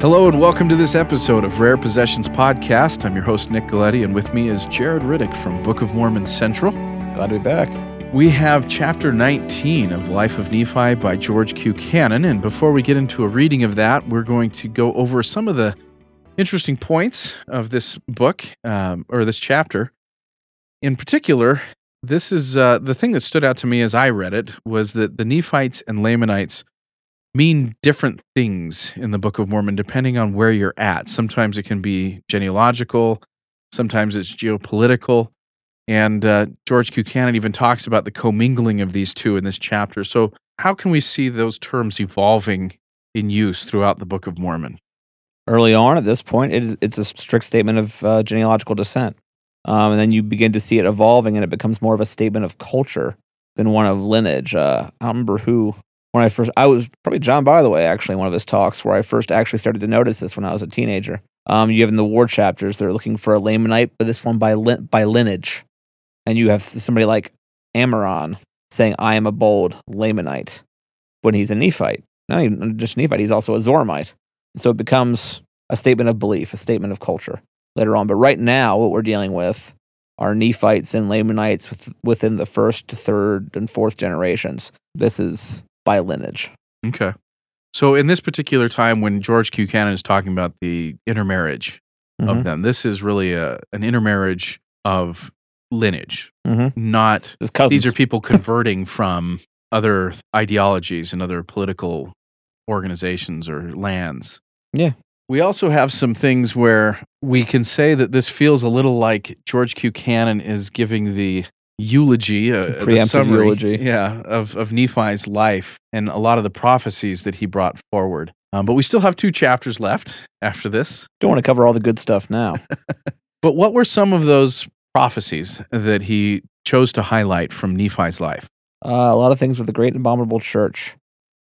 Hello and welcome to this episode of Rare Possessions Podcast. I'm your host, Nick Galieti, and with me is Jared Riddick from Book of Mormon Central. Glad to be back. We have chapter 19 of Life of Nephi by George Q. Cannon. And before we get into a reading of that, we're going to go over some of the interesting points of this book um, or this chapter. In particular, this is uh, the thing that stood out to me as I read it was that the Nephites and Lamanites mean different things in the Book of Mormon depending on where you're at. Sometimes it can be genealogical, sometimes it's geopolitical. And uh, George. Cannon even talks about the commingling of these two in this chapter. So, how can we see those terms evolving in use throughout the Book of Mormon? Early on, at this point, it is, it's a strict statement of uh, genealogical descent. Um, and then you begin to see it evolving, and it becomes more of a statement of culture than one of lineage. Uh, I don't remember who when I first, I was probably John, by the way, actually, one of his talks where I first actually started to notice this when I was a teenager. Um, you have in the war chapters, they're looking for a Lamanite, but this one by, by lineage. And you have somebody like Ammoron saying, I am a bold Lamanite when he's a Nephite. Not even just Nephite, he's also a Zoramite. So it becomes a statement of belief, a statement of culture later on. But right now, what we're dealing with are Nephites and Lamanites within the first, third, and fourth generations. This is by lineage. Okay. So in this particular time when George Q. Cannon is talking about the intermarriage Mhm. of them, this is really a, an intermarriage of lineage, Mhm. not these are people converting from other ideologies and other political organizations or lands. Yeah. We also have some things where we can say that this feels a little like George Q. Cannon is giving the eulogy, uh, the preemptive summary, eulogy. yeah, of of Nephi's life and a lot of the prophecies that he brought forward. Um, but we still have two chapters left after this. Don't want to cover all the good stuff now. But what were some of those prophecies that he chose to highlight from Nephi's life? Uh, a lot of things with the great and abominable church,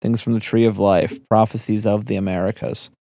things from the tree of life, prophecies of the Americas.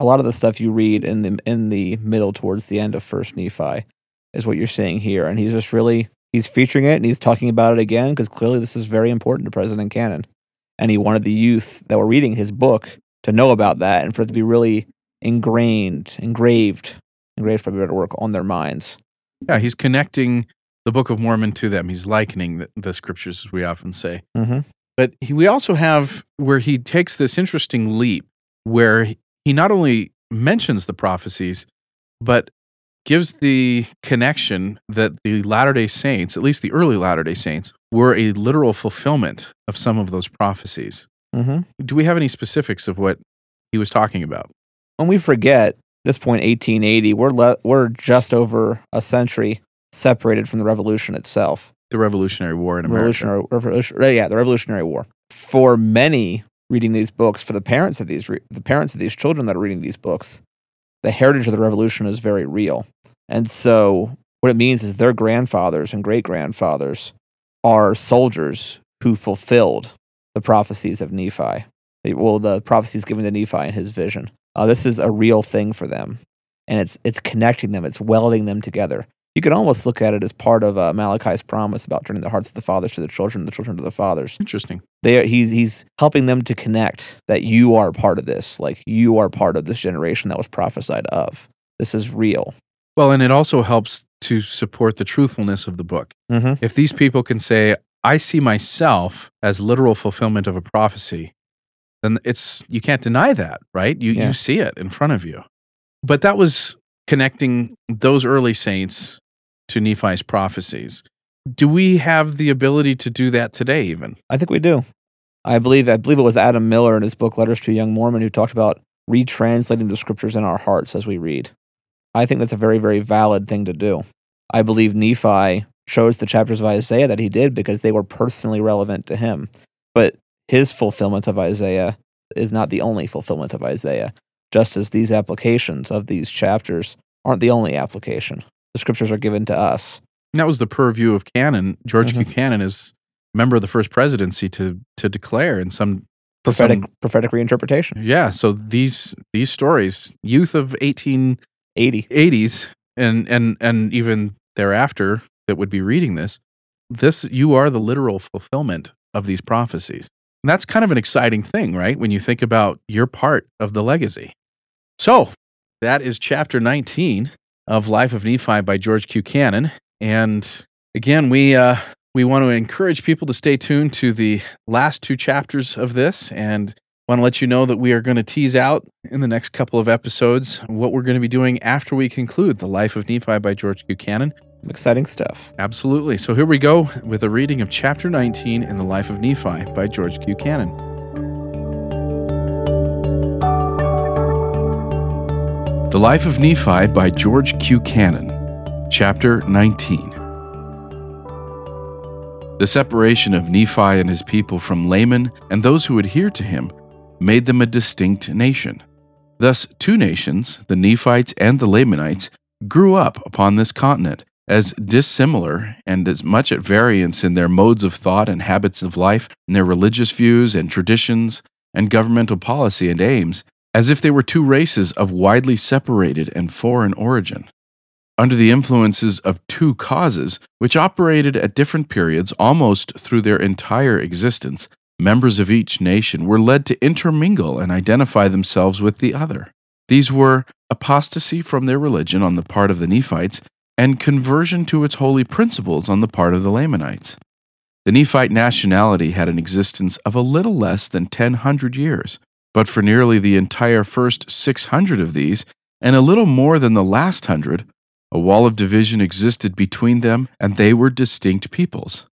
A lot of the stuff you read in the in the middle towards the end of First Nephi is what you're seeing here, and he's just really he's featuring it and he's talking about it again because clearly this is very important to President Cannon, and he wanted the youth that were reading his book to know about that and for it to be really ingrained, engraved, engraved probably better work on their minds. Yeah, he's connecting the Book of Mormon to them. He's likening the, the scriptures, as we often say. Mm-hmm. But he, we also have where he takes this interesting leap where he- he not only mentions the prophecies, but gives the connection that the Latter day Saints, at least the early Latter day Saints, were a literal fulfillment of some of those prophecies. Mm-hmm. Do we have any specifics of what he was talking about? when we forget this point 1880 we're le- we're just over a century separated from the revolution itself The Revolutionary War in America. revolutionary revolution, yeah the revolutionary war for many reading these books for the parents of these re- the parents of these children that are reading these books the heritage of the revolution is very real and so what it means is their grandfathers and great grandfathers are soldiers who fulfilled the prophecies of Nephi. Well, the prophecies given to Nephi in his vision. Uh, this is a real thing for them, and it's it's connecting them. It's welding them together. You could almost look at it as part of uh, Malachi's promise about turning the hearts of the fathers to the children, the children to the fathers. Interesting. They are, he's he's helping them to connect that you are part of this, like you are part of this generation that was prophesied of. This is real. Well, and it also helps to support the truthfulness of the book. Mm-hmm. If these people can say, I see myself as literal fulfillment of a prophecy, then it's you can't deny that, right? You Yeah. you see it in front of you. But that was connecting those early saints to Nephi's prophecies. Do we have the ability to do that today even? I think we do. I believe I believe it was Adam Miller in his book Letters to a Young Mormon who talked about retranslating the scriptures in our hearts as we read. I think that's a very very valid thing to do. I believe Nephi chose the chapters of Isaiah that he did because they were personally relevant to him. But his fulfillment of Isaiah is not the only fulfillment of Isaiah, just as these applications of these chapters aren't the only application. The scriptures are given to us. And that was the purview of canon. George Mm-hmm. Q. Cannon is member of the first presidency to to declare in some to some- Prophetic prophetic reinterpretation. yeah, so these these stories, youth of eighteen 80. 80s and and and even thereafter that would be reading this this you are the literal fulfillment of these prophecies and that's kind of an exciting thing right when you think about your part of the legacy So, that is chapter 19 of Life of Nephi by George Q. Cannon. And again, we uh, we want to encourage people to stay tuned to the last two chapters of this and want to let you know that we are going to tease out in the next couple of episodes what we're going to be doing after we conclude The Life of Nephi by George Q. Cannon. Exciting stuff. Absolutely. So here we go with a reading of chapter 19 in The Life of Nephi by George Q. Cannon. The Life of Nephi by George Q. Cannon, Chapter 19. The separation of Nephi and his people from Laman and those who adhered to him made them a distinct nation. Thus, two nations, the Nephites and the Lamanites, grew up upon this continent as dissimilar and as much at variance in their modes of thought and habits of life, in their religious views and traditions, and governmental policy and aims, as if they were two races of widely separated and foreign origin. Under the influences of two causes, which operated at different periods almost through their entire existence, members of each nation were led to intermingle and identify themselves with the other. These were apostasy from their religion on the part of the Nephites and conversion to its holy principles on the part of the Lamanites. The Nephite nationality had an existence of a little less than 1000 years, but for nearly the entire first 600 of these, and a little more than the last hundred, a wall of division existed between them, and they were distinct peoples.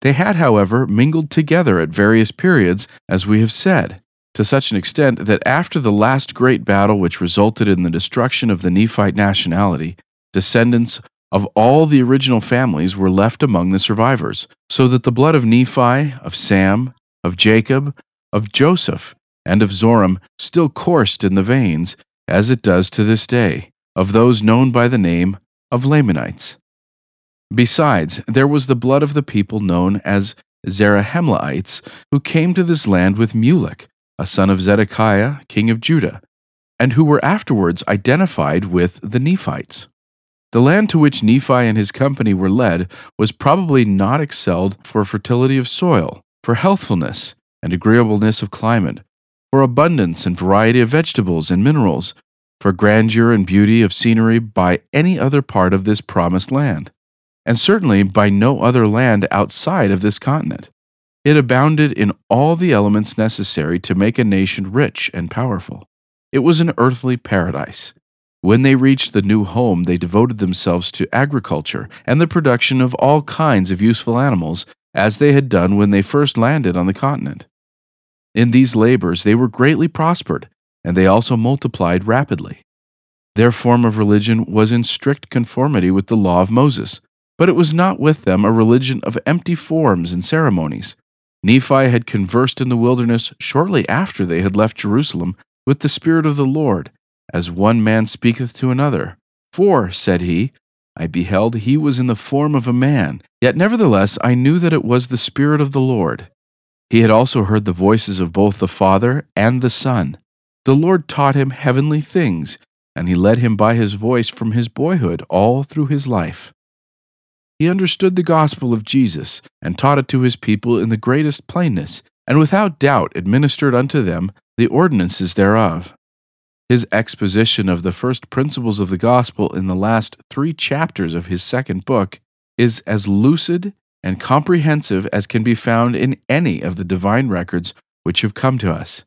They had, however, mingled together at various periods, as we have said, to such an extent that after the last great battle which resulted in the destruction of the Nephite nationality, descendants of all the original families were left among the survivors, so that the blood of Nephi, of Sam, of Jacob, of Joseph, and of Zoram still coursed in the veins, as it does to this day, of those known by the name of Lamanites. Besides, there was the blood of the people known as Zarahemlaites, who came to this land with Mulek, a son of Zedekiah, king of Judah, and who were afterwards identified with the Nephites. The land to which Nephi and his company were led was probably not excelled for fertility of soil, for healthfulness and agreeableness of climate, for abundance and variety of vegetables and minerals, for grandeur and beauty of scenery by any other part of this promised land and certainly by no other land outside of this continent. It abounded in all the elements necessary to make a nation rich and powerful. It was an earthly paradise. When they reached the new home, they devoted themselves to agriculture and the production of all kinds of useful animals, as they had done when they first landed on the continent. In these labors, they were greatly prospered, and they also multiplied rapidly. Their form of religion was in strict conformity with the law of Moses, but it was not with them a religion of empty forms and ceremonies. Nephi had conversed in the wilderness shortly after they had left Jerusalem with the Spirit of the Lord, as one man speaketh to another. For, said he, I beheld he was in the form of a man, yet nevertheless I knew that it was the Spirit of the Lord. He had also heard the voices of both the Father and the Son. The Lord taught him heavenly things, and he led him by his voice from his boyhood all through his life. He understood the gospel of Jesus and taught it to his people in the greatest plainness, and without doubt administered unto them the ordinances thereof. His exposition of the first principles of the gospel in the last three chapters of his second book is as lucid and comprehensive as can be found in any of the divine records which have come to us.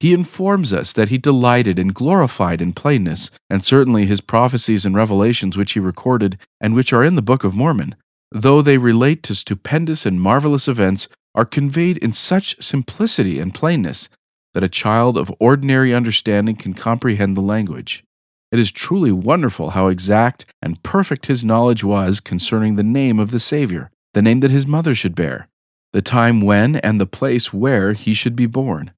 He informs us that he delighted and glorified in plainness, and certainly his prophecies and revelations which he recorded and which are in the Book of Mormon, though they relate to stupendous and marvelous events, are conveyed in such simplicity and plainness that a child of ordinary understanding can comprehend the language. It is truly wonderful how exact and perfect his knowledge was concerning the name of the Savior, the name that his mother should bear, the time when and the place where he should be born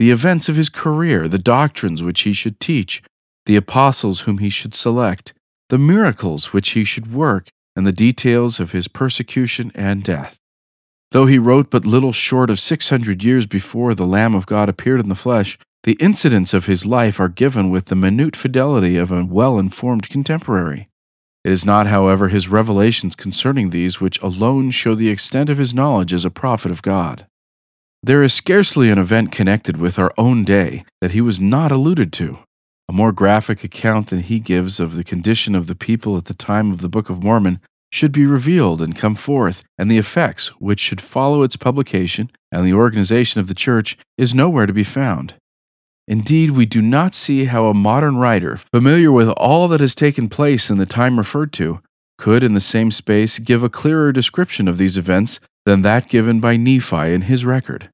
the events of his career, the doctrines which he should teach, the apostles whom he should select, the miracles which he should work, and the details of his persecution and death. Though he wrote but little short of 600 years before the Lamb of God appeared in the flesh, the incidents of his life are given with the minute fidelity of a well informed contemporary. It is not, however, his revelations concerning these which alone show the extent of his knowledge as a prophet of God. There is scarcely an event connected with our own day that he was not alluded to. A more graphic account than he gives of the condition of the people at the time of the Book of Mormon should be revealed and come forth, and the effects which should follow its publication and the organization of the church is nowhere to be found. Indeed, we do not see how a modern writer, familiar with all that has taken place in the time referred to, could in the same space give a clearer description of these events than that given by Nephi in his record.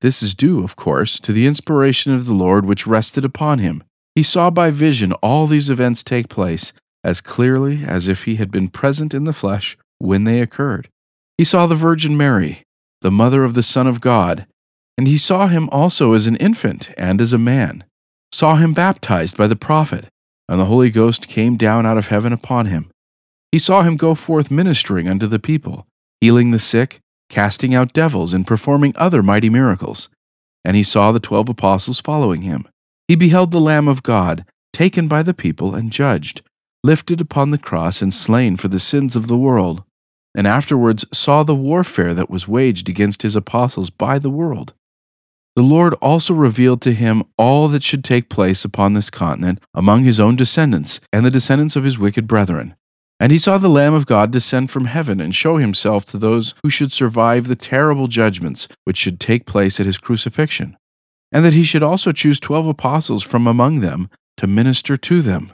This is due, of course, to the inspiration of the Lord which rested upon him. He saw by vision all these events take place as clearly as if he had been present in the flesh when they occurred. He saw the Virgin Mary, the mother of the Son of God, and he saw him also as an infant and as a man, saw him baptized by the prophet, and the Holy Ghost came down out of heaven upon him. He saw him go forth ministering unto the people, healing the sick, casting out devils, and performing other mighty miracles. And he saw the twelve apostles following him. He beheld the Lamb of God, taken by the people and judged, lifted upon the cross and slain for the sins of the world, and afterwards saw the warfare that was waged against his apostles by the world. The Lord also revealed to him all that should take place upon this continent among his own descendants and the descendants of his wicked brethren. And he saw the Lamb of God descend from heaven and show himself to those who should survive the terrible judgments which should take place at his crucifixion, and that he should also choose twelve apostles from among them to minister to them.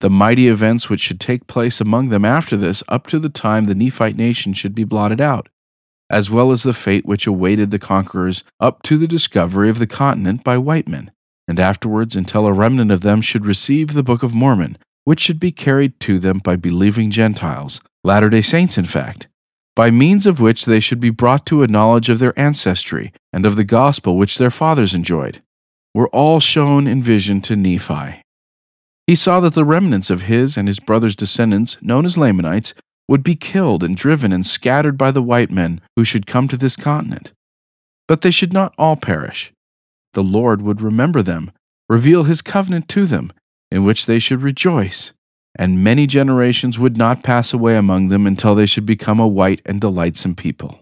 The mighty events which should take place among them after this, up to the time the Nephite nation should be blotted out, as well as the fate which awaited the conquerors up to the discovery of the continent by white men, and afterwards until a remnant of them should receive the Book of Mormon which should be carried to them by believing Gentiles, Latter day Saints, in fact, by means of which they should be brought to a knowledge of their ancestry and of the gospel which their fathers enjoyed, were all shown in vision to Nephi. He saw that the remnants of his and his brother's descendants, known as Lamanites, would be killed and driven and scattered by the white men who should come to this continent. But they should not all perish. The Lord would remember them, reveal his covenant to them, in which they should rejoice, and many generations would not pass away among them until they should become a white and delightsome people.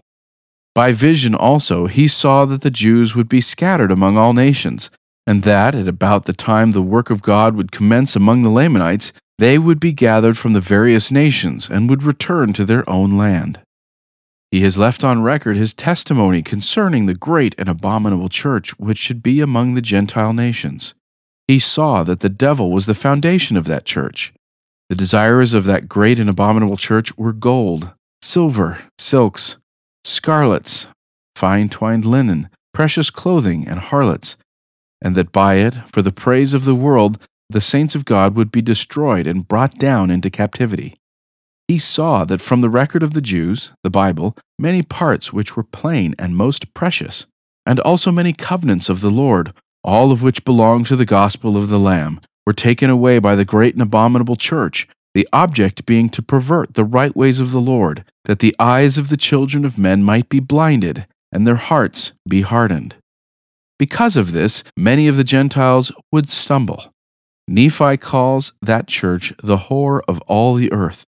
By vision also he saw that the Jews would be scattered among all nations, and that at about the time the work of God would commence among the Lamanites, they would be gathered from the various nations and would return to their own land. He has left on record his testimony concerning the great and abominable church which should be among the Gentile nations he saw that the devil was the foundation of that church. The desires of that great and abominable church were gold, silver, silks, scarlets, fine twined linen, precious clothing, and harlots, and that by it, for the praise of the world, the saints of God would be destroyed and brought down into captivity. He saw that from the record of the Jews, the Bible, many parts which were plain and most precious, and also many covenants of the Lord, all of which belong to the gospel of the Lamb, were taken away by the great and abominable church, the object being to pervert the right ways of the Lord, that the eyes of the children of men might be blinded, and their hearts be hardened. Because of this, many of the Gentiles would stumble. Nephi calls that church the whore of all the earth.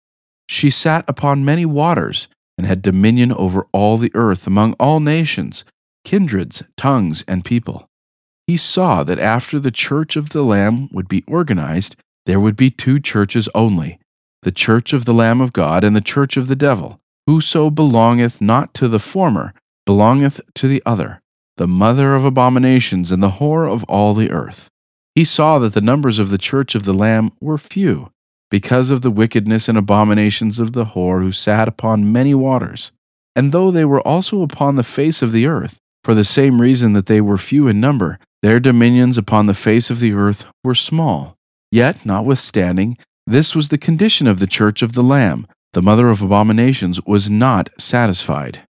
She sat upon many waters, and had dominion over all the earth among all nations, kindreds, tongues, and people he saw that after the church of the Lamb would be organized, there would be two churches only the church of the Lamb of God and the church of the devil. Whoso belongeth not to the former belongeth to the other, the mother of abominations and the whore of all the earth. He saw that the numbers of the church of the Lamb were few, because of the wickedness and abominations of the whore who sat upon many waters. And though they were also upon the face of the earth, for the same reason that they were few in number, their dominions upon the face of the earth were small. Yet, notwithstanding, this was the condition of the church of the Lamb. The mother of abominations was not satisfied.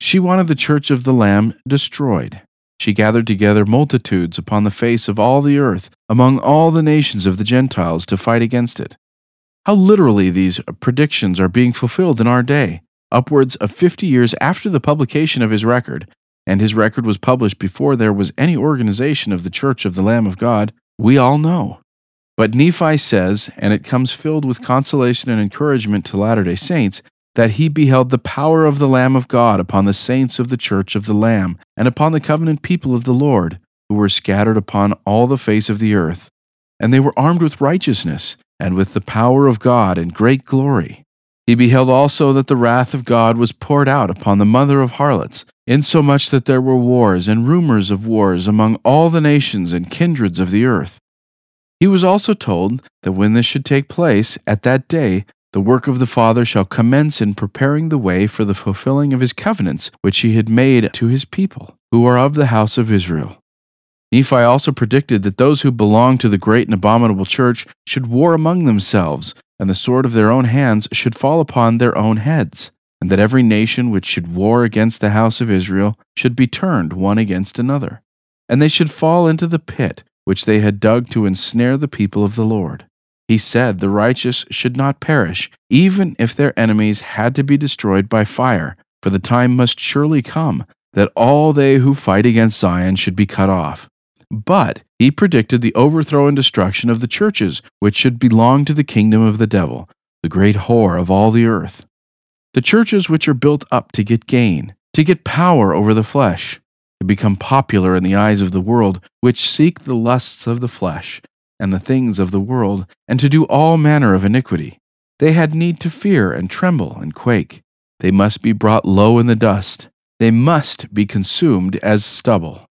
She wanted the church of the Lamb destroyed. She gathered together multitudes upon the face of all the earth, among all the nations of the Gentiles, to fight against it. How literally these predictions are being fulfilled in our day. Upwards of fifty years after the publication of his record, and his record was published before there was any organization of the Church of the Lamb of God, we all know. But Nephi says, and it comes filled with consolation and encouragement to Latter day Saints, that he beheld the power of the Lamb of God upon the saints of the Church of the Lamb, and upon the covenant people of the Lord, who were scattered upon all the face of the earth. and they were armed with righteousness, and with the power of God and great glory. He beheld also that the wrath of God was poured out upon the mother of harlots, insomuch that there were wars and rumors of wars among all the nations and kindreds of the earth. He was also told that when this should take place, at that day, the work of the Father shall commence in preparing the way for the fulfilling of his covenants which he had made to his people, who are of the house of Israel. Nephi also predicted that those who belonged to the great and abominable church should war among themselves, and the sword of their own hands should fall upon their own heads, and that every nation which should war against the house of Israel should be turned one against another, and they should fall into the pit which they had dug to ensnare the people of the Lord. He said the righteous should not perish, even if their enemies had to be destroyed by fire, for the time must surely come that all they who fight against Zion should be cut off. But he predicted the overthrow and destruction of the churches which should belong to the kingdom of the devil, the great whore of all the earth. The churches which are built up to get gain, to get power over the flesh, to become popular in the eyes of the world, which seek the lusts of the flesh and the things of the world, and to do all manner of iniquity. They had need to fear and tremble and quake. They must be brought low in the dust. They must be consumed as stubble.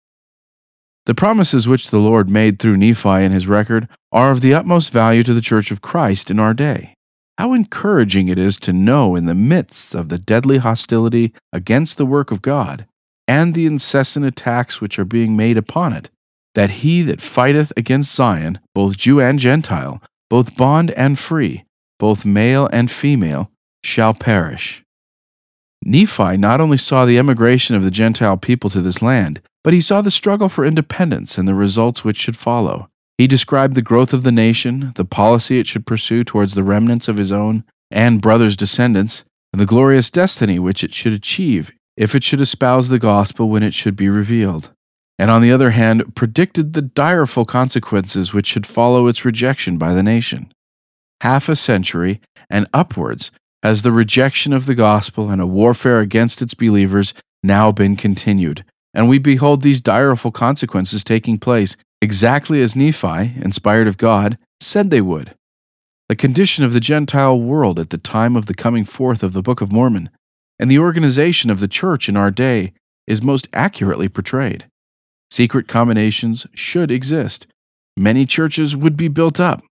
The promises which the Lord made through Nephi in his record are of the utmost value to the Church of Christ in our day. How encouraging it is to know in the midst of the deadly hostility against the work of God and the incessant attacks which are being made upon it, that he that fighteth against Zion, both Jew and Gentile, both bond and free, both male and female, shall perish. Nephi not only saw the emigration of the Gentile people to this land, but he saw the struggle for independence and the results which should follow. He described the growth of the nation, the policy it should pursue towards the remnants of his own and brothers' descendants, and the glorious destiny which it should achieve if it should espouse the gospel when it should be revealed and on the other hand, predicted the direful consequences which should follow its rejection by the nation. Half a century and upwards has the rejection of the gospel and a warfare against its believers now been continued, and we behold these direful consequences taking place exactly as Nephi, inspired of God, said they would. The condition of the Gentile world at the time of the coming forth of the Book of Mormon and the organization of the church in our day is most accurately portrayed. Secret combinations should exist. Many churches would be built up.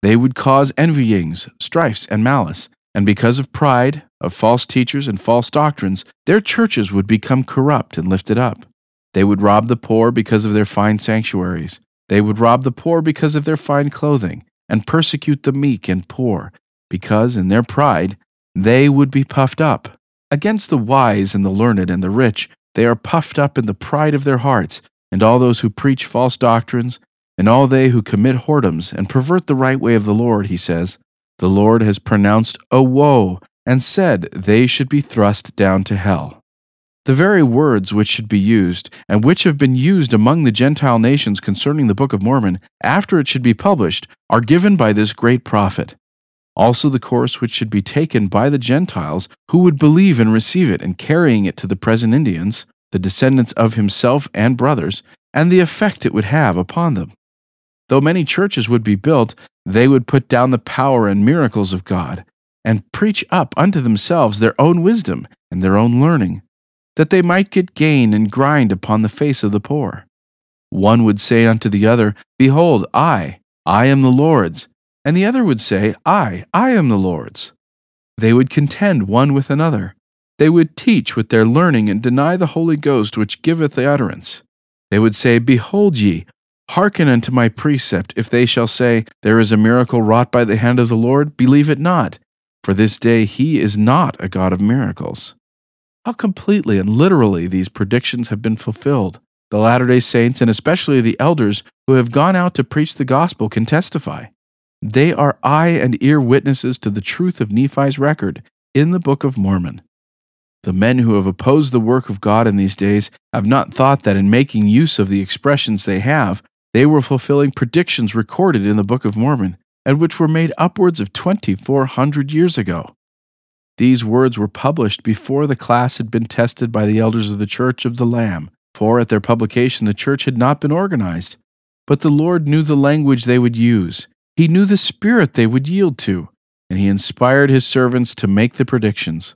They would cause envyings, strifes, and malice. And because of pride, of false teachers, and false doctrines, their churches would become corrupt and lifted up. They would rob the poor because of their fine sanctuaries. They would rob the poor because of their fine clothing, and persecute the meek and poor, because in their pride they would be puffed up. Against the wise and the learned and the rich, they are puffed up in the pride of their hearts, and all those who preach false doctrines, and all they who commit whoredoms and pervert the right way of the Lord, he says, the Lord has pronounced a woe and said they should be thrust down to hell. The very words which should be used, and which have been used among the Gentile nations concerning the Book of Mormon after it should be published, are given by this great prophet. Also, the course which should be taken by the Gentiles who would believe and receive it and carrying it to the present Indians, the descendants of himself and brothers, and the effect it would have upon them. Though many churches would be built, they would put down the power and miracles of God, and preach up unto themselves their own wisdom and their own learning, that they might get gain and grind upon the face of the poor. One would say unto the other, Behold, I, I am the Lord's. And the other would say, I, I am the Lord's. They would contend one with another they would teach with their learning and deny the Holy Ghost which giveth the utterance. They would say, Behold ye, hearken unto my precept. If they shall say, There is a miracle wrought by the hand of the Lord, believe it not, for this day he is not a God of miracles. How completely and literally these predictions have been fulfilled. The Latter day Saints, and especially the elders who have gone out to preach the gospel, can testify. They are eye and ear witnesses to the truth of Nephi's record in the Book of Mormon. The men who have opposed the work of God in these days have not thought that in making use of the expressions they have, they were fulfilling predictions recorded in the Book of Mormon, and which were made upwards of 2,400 years ago. These words were published before the class had been tested by the elders of the Church of the Lamb, for at their publication the church had not been organized, But the Lord knew the language they would use, He knew the spirit they would yield to, and He inspired His servants to make the predictions.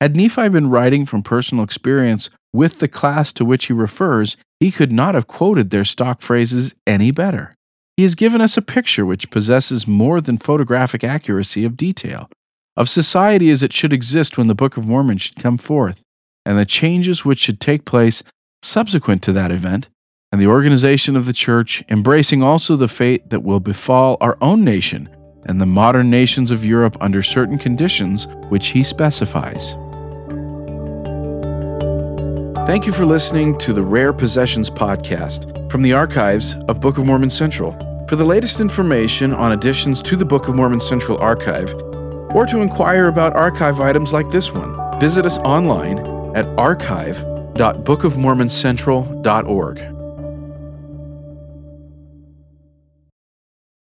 Had Nephi been writing from personal experience with the class to which he refers, he could not have quoted their stock phrases any better. He has given us a picture which possesses more than photographic accuracy of detail, of society as it should exist when the Book of Mormon should come forth, and the changes which should take place subsequent to that event, and the organization of the church, embracing also the fate that will befall our own nation and the modern nations of Europe under certain conditions which he specifies. Thank you for listening to the Rare Possessions podcast from the archives of Book of Mormon Central. For the latest information on additions to the Book of Mormon Central archive, or to inquire about archive items like this one, visit us online at archive.bookofmormoncentral.org.